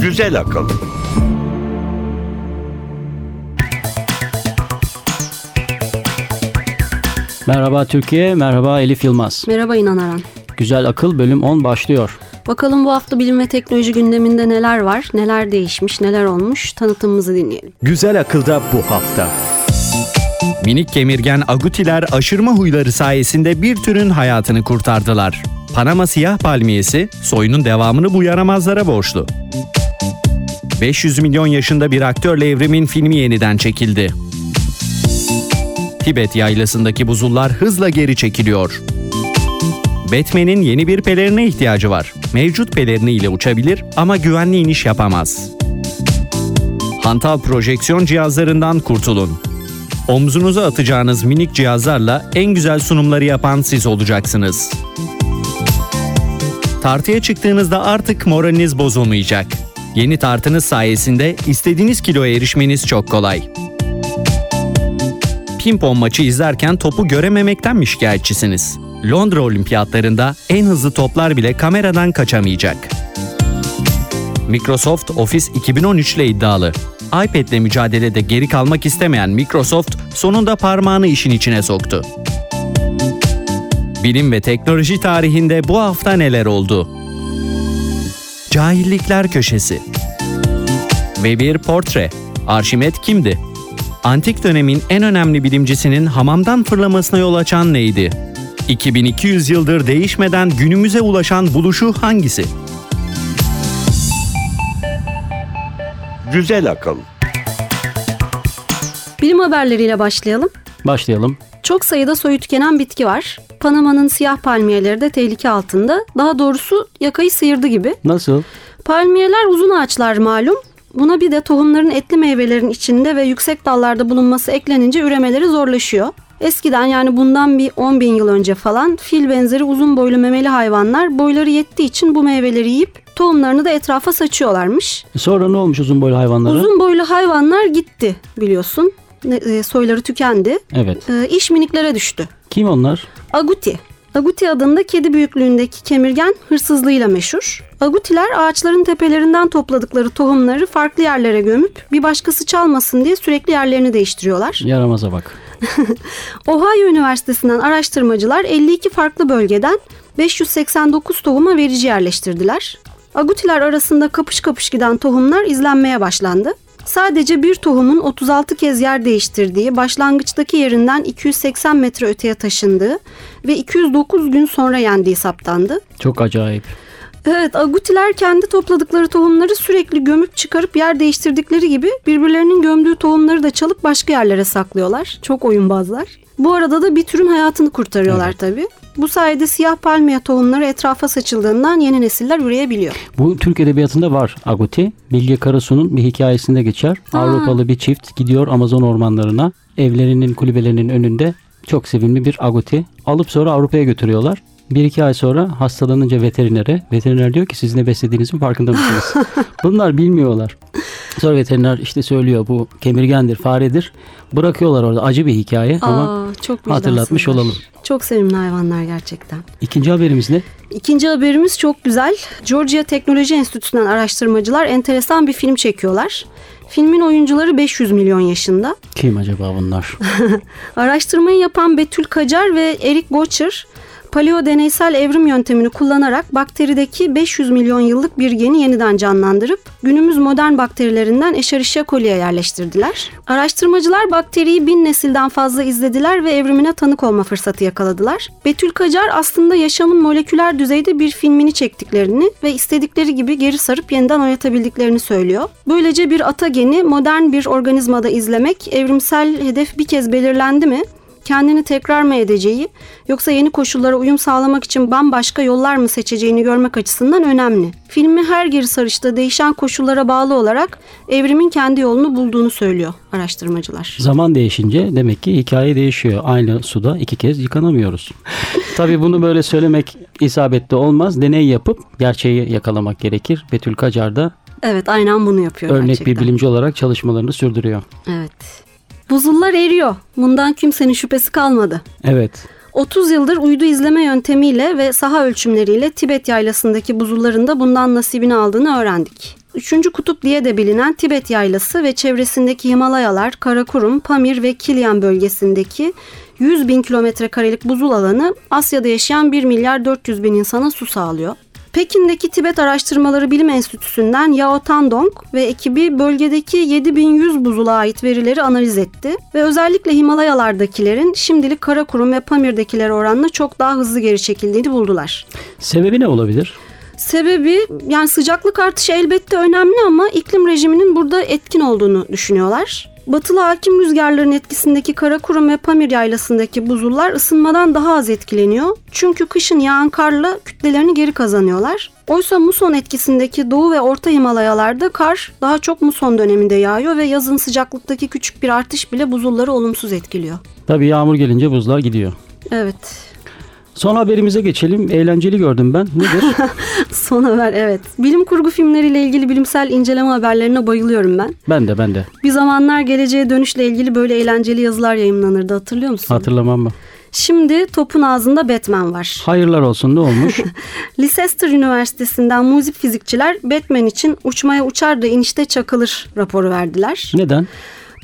Güzel akıl. Merhaba Türkiye, merhaba Elif Yılmaz. Merhaba İnan Aran. Güzel Akıl bölüm 10 başlıyor. Bakalım bu hafta bilim ve teknoloji gündeminde neler var, neler değişmiş, neler olmuş tanıtımımızı dinleyelim. Güzel akılda bu hafta. Minik kemirgen agutiler aşırma huyları sayesinde bir türün hayatını kurtardılar. Panama siyah palmiyesi soyunun devamını bu yaramazlara borçlu. 500 milyon yaşında bir aktörle evrimin filmi yeniden çekildi. Tibet yaylasındaki buzullar hızla geri çekiliyor. Batman'in yeni bir pelerine ihtiyacı var. Mevcut pelerini ile uçabilir ama güvenli iniş yapamaz. Hantal projeksiyon cihazlarından kurtulun. Omzunuza atacağınız minik cihazlarla en güzel sunumları yapan siz olacaksınız. Tartıya çıktığınızda artık moraliniz bozulmayacak. Yeni tartınız sayesinde istediğiniz kiloya erişmeniz çok kolay. Pimpon maçı izlerken topu görememekten mi şikayetçisiniz? Londra Olimpiyatlarında en hızlı toplar bile kameradan kaçamayacak. Microsoft Office 2013 ile iddialı. iPad'le mücadelede geri kalmak istemeyen Microsoft sonunda parmağını işin içine soktu. Bilim ve teknoloji tarihinde bu hafta neler oldu? Cahillikler Köşesi Ve bir portre. Arşimet kimdi? Antik dönemin en önemli bilimcisinin hamamdan fırlamasına yol açan neydi? 2200 yıldır değişmeden günümüze ulaşan buluşu hangisi? Güzel akıl. Bilim haberleriyle başlayalım. Başlayalım. Çok sayıda soyu tükenen bitki var. Panama'nın siyah palmiyeleri de tehlike altında. Daha doğrusu yakayı sıyırdı gibi. Nasıl? Palmiyeler uzun ağaçlar malum. Buna bir de tohumların etli meyvelerin içinde ve yüksek dallarda bulunması eklenince üremeleri zorlaşıyor. Eskiden yani bundan bir 10 bin yıl önce falan fil benzeri uzun boylu memeli hayvanlar boyları yettiği için bu meyveleri yiyip tohumlarını da etrafa saçıyorlarmış. Sonra ne olmuş uzun boylu hayvanlara? Uzun boylu hayvanlar gitti biliyorsun. E, Soyları tükendi. Evet. E, İş miniklere düştü. Kim onlar? Aguti. Aguti adında kedi büyüklüğündeki kemirgen hırsızlığıyla meşhur. Agutiler ağaçların tepelerinden topladıkları tohumları farklı yerlere gömüp bir başkası çalmasın diye sürekli yerlerini değiştiriyorlar. Yaramaza bak. Ohio Üniversitesi'nden araştırmacılar 52 farklı bölgeden 589 tohuma verici yerleştirdiler. Agutiler arasında kapış kapış giden tohumlar izlenmeye başlandı. Sadece bir tohumun 36 kez yer değiştirdiği, başlangıçtaki yerinden 280 metre öteye taşındığı ve 209 gün sonra yendiği saptandı. Çok acayip. Evet, agutiler kendi topladıkları tohumları sürekli gömüp çıkarıp yer değiştirdikleri gibi birbirlerinin gömdüğü tohumları da çalıp başka yerlere saklıyorlar. Çok oyunbazlar. Bu arada da bir türün hayatını kurtarıyorlar Evet. tabii. Bu sayede siyah palmiye tohumları etrafa saçıldığından yeni nesiller üreyebiliyor. Bu Türk Edebiyatı'nda var Aguti. Bilge Karasu'nun bir hikayesinde geçer. Avrupalı bir çift gidiyor Amazon ormanlarına. Evlerinin kulübelerinin önünde çok sevimli bir Aguti. Alıp sonra Avrupa'ya götürüyorlar. Bir iki ay sonra hastalanınca veterinere, veteriner diyor ki siz ne beslediğinizin farkında mısınız? Bunlar bilmiyorlar. Sonra veteriner işte söylüyor bu kemirgendir, faredir. Bırakıyorlar orada acı bir hikaye ama Aa, çok hatırlatmış olalım. Çok sevimli hayvanlar gerçekten. ikinci haberimiz ne? İkinci haberimiz çok güzel. Georgia Teknoloji Enstitüsü'nden araştırmacılar enteresan bir film çekiyorlar. Filmin oyuncuları 500 milyon yaşında. Kim acaba bunlar? Araştırmayı yapan Betül Kacar ve Eric Bocher paleo deneysel evrim yöntemini kullanarak bakterideki 500 milyon yıllık bir geni yeniden canlandırıp günümüz modern bakterilerinden Escherichia coli'ye yerleştirdiler. Araştırmacılar bakteriyi bin nesilden fazla izlediler ve evrimine tanık olma fırsatı yakaladılar. Betül Kacar aslında yaşamın moleküler düzeyde bir filmini çektiklerini ve istedikleri gibi geri sarıp yeniden oynatabildiklerini söylüyor. Böylece bir ata geni modern bir organizmada izlemek evrimsel hedef bir kez belirlendi mi kendini tekrar mı edeceği yoksa yeni koşullara uyum sağlamak için bambaşka yollar mı seçeceğini görmek açısından önemli. Filmi her geri sarışta değişen koşullara bağlı olarak evrimin kendi yolunu bulduğunu söylüyor araştırmacılar. Zaman değişince demek ki hikaye değişiyor. Aynı suda iki kez yıkanamıyoruz. Tabii bunu böyle söylemek isabetli olmaz. Deney yapıp gerçeği yakalamak gerekir. Betül Kacar da Evet aynen bunu yapıyor örnek gerçekten. bir bilimci olarak çalışmalarını sürdürüyor. Evet. Buzullar eriyor. Bundan kimsenin şüphesi kalmadı. Evet. 30 yıldır uydu izleme yöntemiyle ve saha ölçümleriyle Tibet yaylasındaki buzulların da bundan nasibini aldığını öğrendik. Üçüncü kutup diye de bilinen Tibet yaylası ve çevresindeki Himalayalar, Karakurum, Pamir ve Kilyan bölgesindeki 100 bin kilometre karelik buzul alanı Asya'da yaşayan 1 milyar 400 bin insana su sağlıyor. Pekin'deki Tibet Araştırmaları Bilim Enstitüsü'nden Yao Tandong ve ekibi bölgedeki 7100 buzula ait verileri analiz etti ve özellikle Himalayalardakilerin şimdilik Karakurum ve Pamir'dekilere oranla çok daha hızlı geri çekildiğini buldular. Sebebi ne olabilir? Sebebi yani sıcaklık artışı elbette önemli ama iklim rejiminin burada etkin olduğunu düşünüyorlar. Batılı hakim rüzgarların etkisindeki Karakurum ve Pamir yaylasındaki buzullar ısınmadan daha az etkileniyor. Çünkü kışın yağan karla kütlelerini geri kazanıyorlar. Oysa muson etkisindeki Doğu ve Orta Himalayalarda kar daha çok muson döneminde yağıyor ve yazın sıcaklıktaki küçük bir artış bile buzulları olumsuz etkiliyor. Tabii yağmur gelince buzlar gidiyor. Evet. Son haberimize geçelim. Eğlenceli gördüm ben. Nedir? Son haber evet. Bilim kurgu filmleriyle ilgili bilimsel inceleme haberlerine bayılıyorum ben. ben de ben de. Bir zamanlar geleceğe dönüşle ilgili böyle eğlenceli yazılar yayınlanırdı hatırlıyor musun? Hatırlamam mı? Şimdi topun ağzında Batman var. Hayırlar olsun ne olmuş? Leicester Üniversitesi'nden muzip fizikçiler Batman için uçmaya uçar da inişte çakılır raporu verdiler. Neden?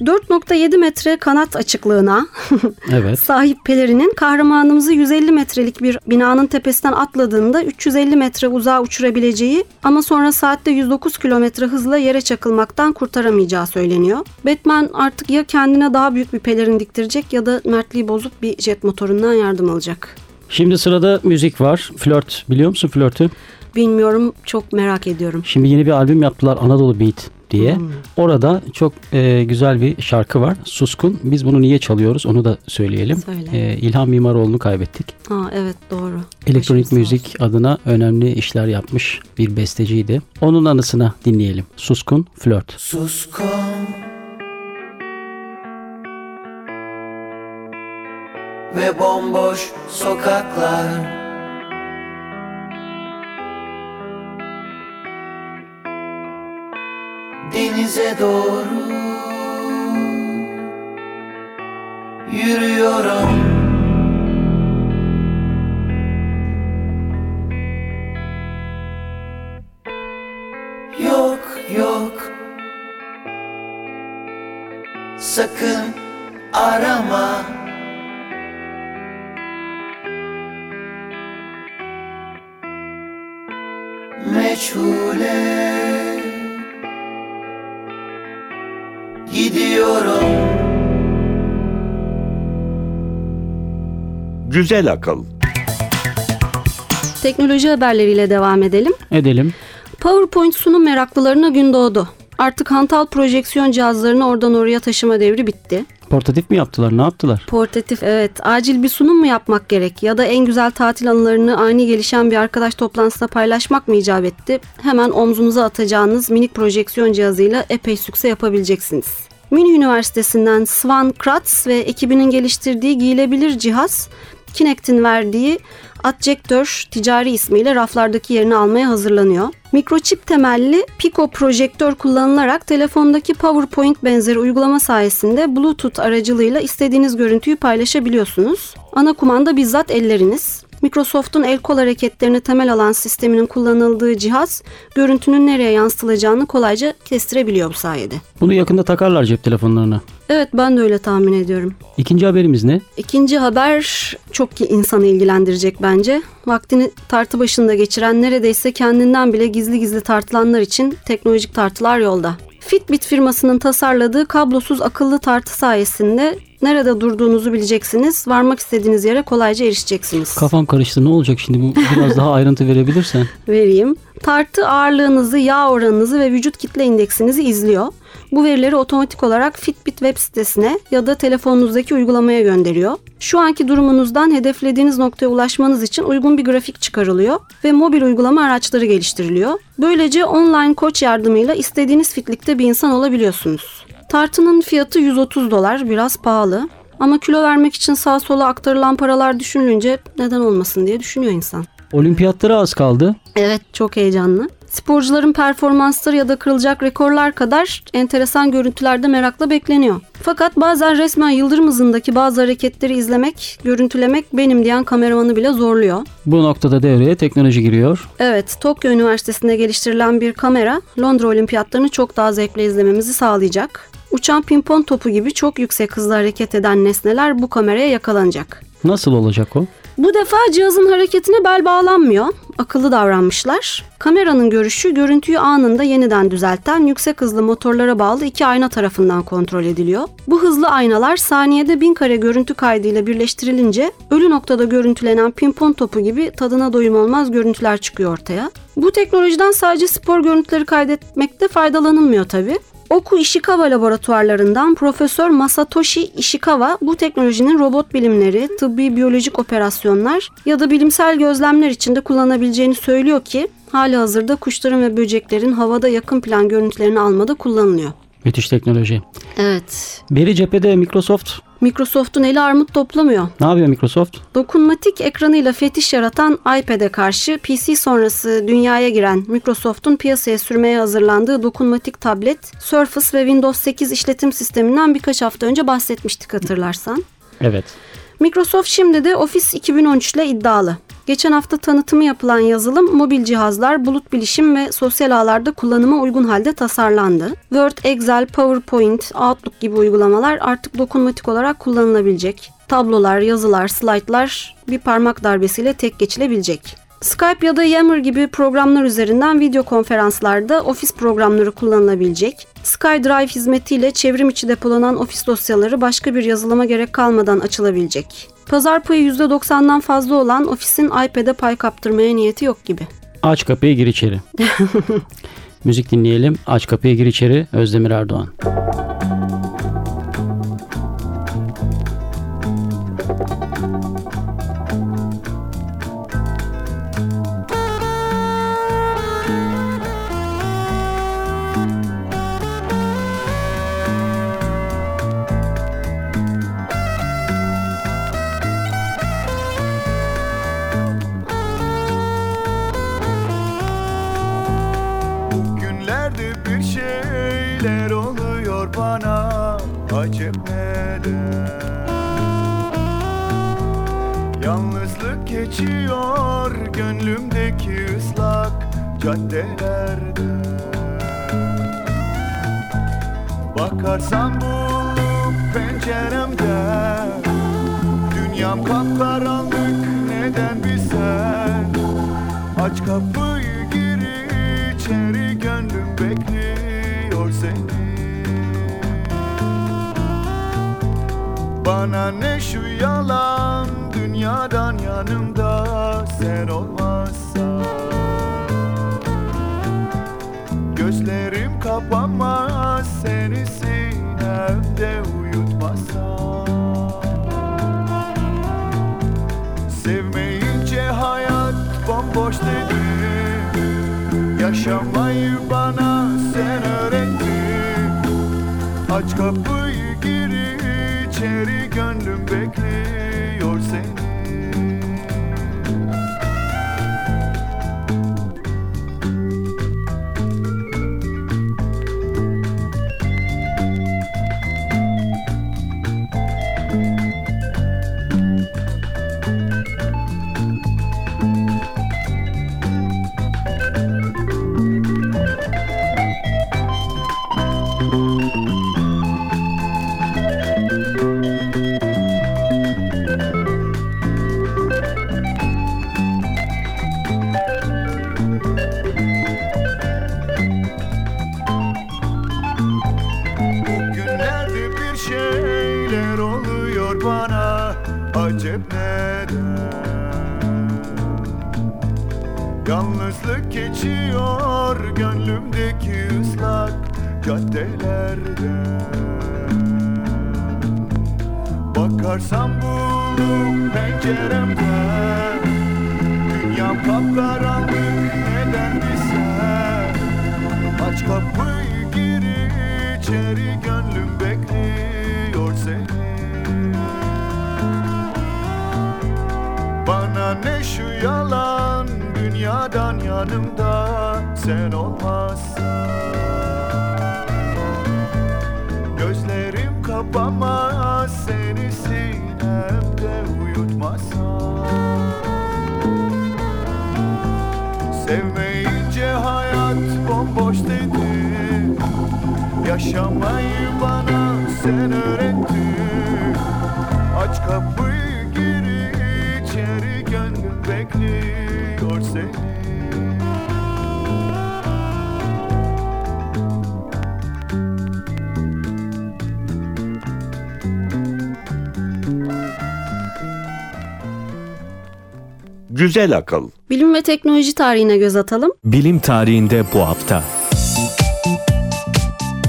4.7 metre kanat açıklığına Evet. sahip pelerinin kahramanımızı 150 metrelik bir binanın tepesinden atladığında 350 metre uzağa uçurabileceği ama sonra saatte 109 kilometre hızla yere çakılmaktan kurtaramayacağı söyleniyor. Batman artık ya kendine daha büyük bir pelerin diktirecek ya da mertliği bozuk bir jet motorundan yardım alacak. Şimdi sırada müzik var. Flört. Biliyor musun flörtü? Bilmiyorum çok merak ediyorum. Şimdi yeni bir albüm yaptılar Anadolu Beat diye. Orada çok e, güzel bir şarkı var. Suskun. Biz bunu niye çalıyoruz onu da söyleyelim. Söyle. E, İlhan Mimaroğlu'nu kaybettik. Aa evet doğru. Elektronik müzik olsun. adına önemli işler yapmış bir besteciydi. Onun anısına dinleyelim. Suskun Flört. Suskun Ve bomboş sokaklar Denize doğru Yürüyorum. Yok yok. Sakın arama. Meçhule Güzel akıl. Teknoloji haberleriyle devam edelim. Edelim. PowerPoint sunum meraklılarına gün doğdu. Artık hantal projeksiyon cihazlarını oradan oraya taşıma devri bitti. Portatif mi yaptılar? Ne yaptılar? Portatif evet. Acil bir sunum mu yapmak gerek ya da en güzel tatil anılarını ani gelişen bir arkadaş toplantısında paylaşmak mı icap etti? Hemen omzunuza atacağınız minik projeksiyon cihazıyla epey sükse yapabileceksiniz. Münih Üniversitesi'nden Svan Kratz ve ekibinin geliştirdiği giyilebilir cihaz Kinect'in verdiği Adjector ticari ismiyle raflardaki yerini almaya hazırlanıyor. Mikroçip temelli Pico projektör kullanılarak telefondaki PowerPoint benzeri uygulama sayesinde Bluetooth aracılığıyla istediğiniz görüntüyü paylaşabiliyorsunuz. Ana kumanda bizzat elleriniz. Microsoft'un el kol hareketlerini temel alan sisteminin kullanıldığı cihaz görüntünün nereye yansıtılacağını kolayca kestirebiliyor bu sayede. Bunu yakında takarlar cep telefonlarına. Evet ben de öyle tahmin ediyorum. İkinci haberimiz ne? İkinci haber çok ki insanı ilgilendirecek bence. Vaktini tartı başında geçiren neredeyse kendinden bile gizli gizli tartılanlar için teknolojik tartılar yolda. Fitbit firmasının tasarladığı kablosuz akıllı tartı sayesinde nerede durduğunuzu bileceksiniz, varmak istediğiniz yere kolayca erişeceksiniz. Kafam karıştı. Ne olacak şimdi? Bu biraz daha ayrıntı verebilirsen. vereyim. Tartı ağırlığınızı, yağ oranınızı ve vücut kitle indeksinizi izliyor. Bu verileri otomatik olarak Fitbit web sitesine ya da telefonunuzdaki uygulamaya gönderiyor. Şu anki durumunuzdan hedeflediğiniz noktaya ulaşmanız için uygun bir grafik çıkarılıyor ve mobil uygulama araçları geliştiriliyor. Böylece online koç yardımıyla istediğiniz fitlikte bir insan olabiliyorsunuz. Tartının fiyatı 130 dolar, biraz pahalı. Ama kilo vermek için sağa sola aktarılan paralar düşünülünce neden olmasın diye düşünüyor insan. Olimpiyatlara az kaldı. Evet çok heyecanlı. Sporcuların performansları ya da kırılacak rekorlar kadar enteresan görüntüler de merakla bekleniyor. Fakat bazen resmen yıldırım hızındaki bazı hareketleri izlemek, görüntülemek benim diyen kameramanı bile zorluyor. Bu noktada devreye teknoloji giriyor. Evet, Tokyo Üniversitesi'nde geliştirilen bir kamera Londra Olimpiyatlarını çok daha zevkle izlememizi sağlayacak. Uçan pimpon topu gibi çok yüksek hızla hareket eden nesneler bu kameraya yakalanacak. Nasıl olacak o? Bu defa cihazın hareketine bel bağlanmıyor. Akıllı davranmışlar. Kameranın görüşü görüntüyü anında yeniden düzelten yüksek hızlı motorlara bağlı iki ayna tarafından kontrol ediliyor. Bu hızlı aynalar saniyede bin kare görüntü kaydıyla birleştirilince ölü noktada görüntülenen pimpon topu gibi tadına doyum olmaz görüntüler çıkıyor ortaya. Bu teknolojiden sadece spor görüntüleri kaydetmekte faydalanılmıyor tabii. Oku Ishikawa laboratuvarlarından Profesör Masatoshi Ishikawa bu teknolojinin robot bilimleri, tıbbi biyolojik operasyonlar ya da bilimsel gözlemler içinde kullanabileceğini söylüyor ki hali hazırda kuşların ve böceklerin havada yakın plan görüntülerini almada kullanılıyor. Müthiş teknoloji. Evet. Beri cephede Microsoft. Microsoft'un eli armut toplamıyor. Ne yapıyor Microsoft? Dokunmatik ekranıyla fetiş yaratan iPad'e karşı PC sonrası dünyaya giren Microsoft'un piyasaya sürmeye hazırlandığı dokunmatik tablet Surface ve Windows 8 işletim sisteminden birkaç hafta önce bahsetmiştik hatırlarsan. Evet. Microsoft şimdi de Office 2013 ile iddialı. Geçen hafta tanıtımı yapılan yazılım mobil cihazlar, bulut bilişim ve sosyal ağlarda kullanıma uygun halde tasarlandı. Word, Excel, PowerPoint, Outlook gibi uygulamalar artık dokunmatik olarak kullanılabilecek. Tablolar, yazılar, slaytlar bir parmak darbesiyle tek geçilebilecek. Skype ya da Yammer gibi programlar üzerinden video konferanslarda ofis programları kullanılabilecek. SkyDrive hizmetiyle çevrim içi depolanan ofis dosyaları başka bir yazılıma gerek kalmadan açılabilecek. Pazar payı %90'dan fazla olan ofisin iPad'e pay kaptırmaya niyeti yok gibi. Aç kapıyı gir içeri. Müzik dinleyelim. Aç kapıyı gir içeri. Özdemir Erdoğan. Bakarsan bu penceremden Dünyam kapkaranlık neden bir sen Aç kapıyı gir içeri gönlüm bekliyor seni. Bana ne şu yalan dünyadan yanımda sen olmazsan? Gözlerim kapanmaz seni sinemde uyutmazsam Sevmeyince hayat bomboş dedim Yaşamayı bana sen öğrettin Aç kapıyı gir içeri gönlüm bekliyor Kapkaranlık neden bir sen. Aç kapıyı gir içeri gönlüm bekliyor seni. Bana ne şu yalan dünyadan yanımda sen olmazsan Gözlerim kapamaz Yaşamayı bana sen öğrettin Aç kapıyı gir içeri gönlüm bekliyor seni Güzel akıl. Bilim ve teknoloji tarihine göz atalım. Bilim tarihinde bu hafta.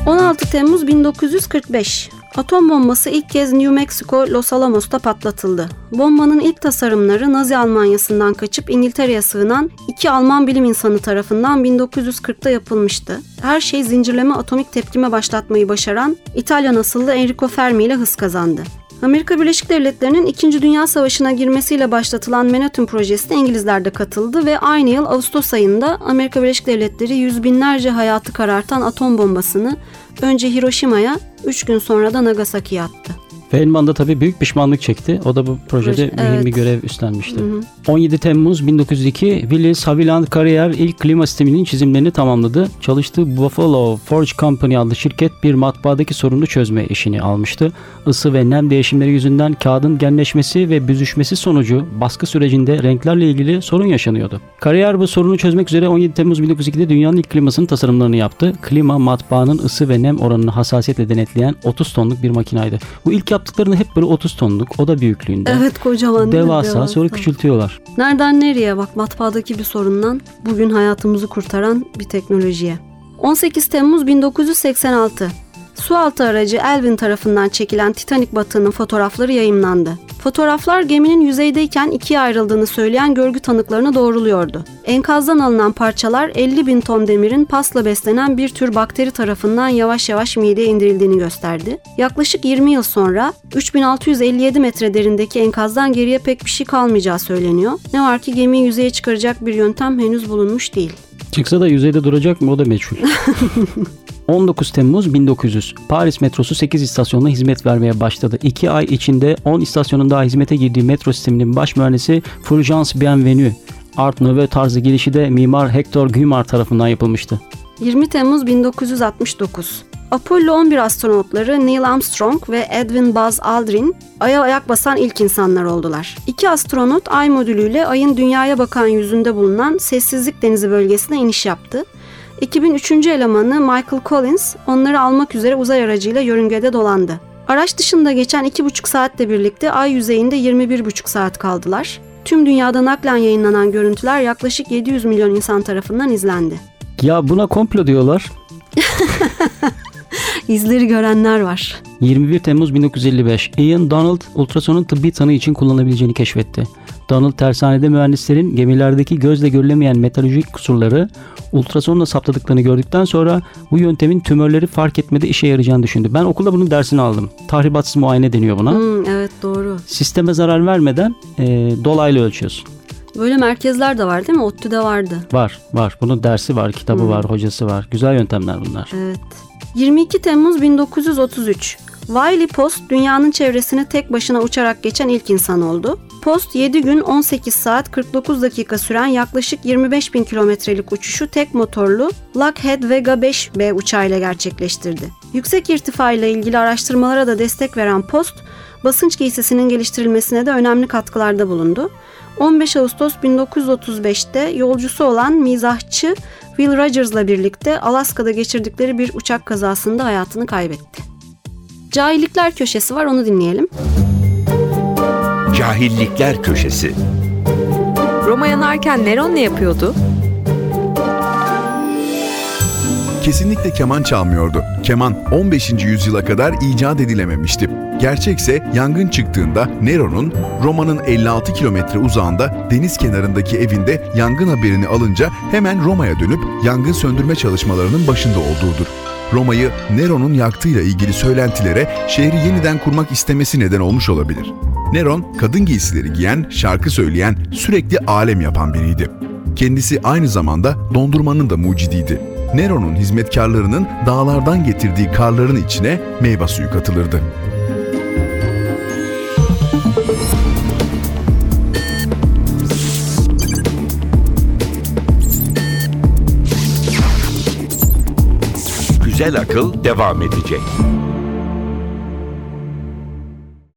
16 Temmuz 1945. Atom bombası ilk kez New Mexico Los Alamos'ta patlatıldı. Bombanın ilk tasarımları Nazi Almanyası'ndan kaçıp İngiltere'ye sığınan iki Alman bilim insanı tarafından 1940'ta yapılmıştı. Her şey zincirleme atomik tepkime başlatmayı başaran İtalyan asıllı Enrico Fermi ile hız kazandı. Amerika Birleşik Devletleri'nin 2. Dünya Savaşı'na girmesiyle başlatılan Manhattan Projesi'ne İngilizler de katıldı ve aynı yıl Ağustos ayında Amerika Birleşik Devletleri yüz binlerce hayatı karartan atom bombasını önce Hiroşima'ya, 3 gün sonra da Nagasaki'ye attı. Feynman da tabii büyük pişmanlık çekti. O da bu projede Proje- mühim evet. bir görev üstlenmişti. 17 Temmuz 1902 Willis Haviland Carrier ilk klima sisteminin çizimlerini tamamladı. Çalıştığı Buffalo Forge Company adlı şirket bir matbaadaki sorunu çözme işini almıştı. Isı ve nem değişimleri yüzünden kağıdın genleşmesi ve büzüşmesi sonucu baskı sürecinde renklerle ilgili sorun yaşanıyordu. Carrier bu sorunu çözmek üzere 17 Temmuz 1902'de dünyanın ilk klimasının tasarımlarını yaptı. Klima matbaanın ısı ve nem oranını hassasiyetle denetleyen 30 tonluk bir makinaydı. Bu ilk yaptıklarını hep böyle 30 tonluk oda büyüklüğünde. Evet kocaman. mi? Devasa, sonra küçültüyorlar. Nereden nereye bak matbaadaki bir sorundan bugün hayatımızı kurtaran bir teknolojiye. 18 Temmuz 1986 Sualtı aracı Elvin tarafından çekilen Titanic batığının fotoğrafları yayımlandı. Fotoğraflar geminin yüzeydeyken ikiye ayrıldığını söyleyen görgü tanıklarını doğruluyordu. Enkazdan alınan parçalar 50 bin ton demirin pasla beslenen bir tür bakteri tarafından yavaş yavaş mideye indirildiğini gösterdi. Yaklaşık 20 yıl sonra 3657 metre derindeki enkazdan geriye pek bir şey kalmayacağı söyleniyor. Ne var ki gemiyi yüzeye çıkaracak bir yöntem henüz bulunmuş değil. Çıksa da yüzeyde duracak mı o da meçhul. 19 Temmuz 1900 Paris metrosu 8 istasyonla hizmet vermeye başladı. 2 ay içinde 10 istasyonun daha hizmete girdiği metro sisteminin baş mühendisi Fulgence Bienvenu. Art Nouveau tarzı girişi de mimar Hector Guimard tarafından yapılmıştı. 20 Temmuz 1969 Apollo 11 astronotları Neil Armstrong ve Edwin Buzz Aldrin Ay'a ayak basan ilk insanlar oldular. İki astronot Ay modülüyle Ay'ın dünyaya bakan yüzünde bulunan Sessizlik Denizi bölgesine iniş yaptı. Ekibin üçüncü elemanı Michael Collins onları almak üzere uzay aracıyla yörüngede dolandı. Araç dışında geçen iki buçuk saatle birlikte Ay yüzeyinde 21,5 saat kaldılar. Tüm dünyada naklen yayınlanan görüntüler yaklaşık 700 milyon insan tarafından izlendi. Ya buna komplo diyorlar. İzleri görenler var. 21 Temmuz 1955 Ian Donald ultrasonun tıbbi tanı için kullanabileceğini keşfetti. Donald tersanede mühendislerin gemilerdeki gözle görülemeyen metalojik kusurları ultrasonla saptadıklarını gördükten sonra bu yöntemin tümörleri fark etmede işe yarayacağını düşündü. Ben okulda bunun dersini aldım. Tahribatsız muayene deniyor buna. Hmm, evet doğru. Sisteme zarar vermeden e, dolaylı ölçüyorsun. Böyle merkezler de var değil mi? ODTÜ'de vardı. Var var. Bunun dersi var, kitabı var, hocası var. Güzel yöntemler bunlar. Evet. 22 Temmuz 1933. Wiley Post dünyanın çevresini tek başına uçarak geçen ilk insan oldu. Post 7 gün 18 saat 49 dakika süren yaklaşık 25 bin kilometrelik uçuşu tek motorlu Lockheed Vega 5B uçağıyla gerçekleştirdi. Yüksek irtifa ile ilgili araştırmalara da destek veren Post, basınç giysisinin geliştirilmesine de önemli katkılarda bulundu. 15 Ağustos 1935'te yolcusu olan mizahçı Will Rogers'la birlikte Alaska'da geçirdikleri bir uçak kazasında hayatını kaybetti. Cahillikler köşesi var onu dinleyelim. Cahillikler köşesi. Roma yanarken Neron ne yapıyordu? Kesinlikle keman çalmıyordu. Keman 15. yüzyıla kadar icat edilememişti. Gerçekse yangın çıktığında Nero'nun Roma'nın 56 kilometre uzağında deniz kenarındaki evinde yangın haberini alınca hemen Roma'ya dönüp yangın söndürme çalışmalarının başında olduğudur. Roma'yı Nero'nun yaktığıyla ilgili söylentilere şehri yeniden kurmak istemesi neden olmuş olabilir. Neron, kadın giysileri giyen, şarkı söyleyen, sürekli alem yapan biriydi. Kendisi aynı zamanda dondurmanın da mucidiydi. Nero'nun hizmetkarlarının dağlardan getirdiği karların içine meyve suyu katılırdı. Güzel akıl devam edecek.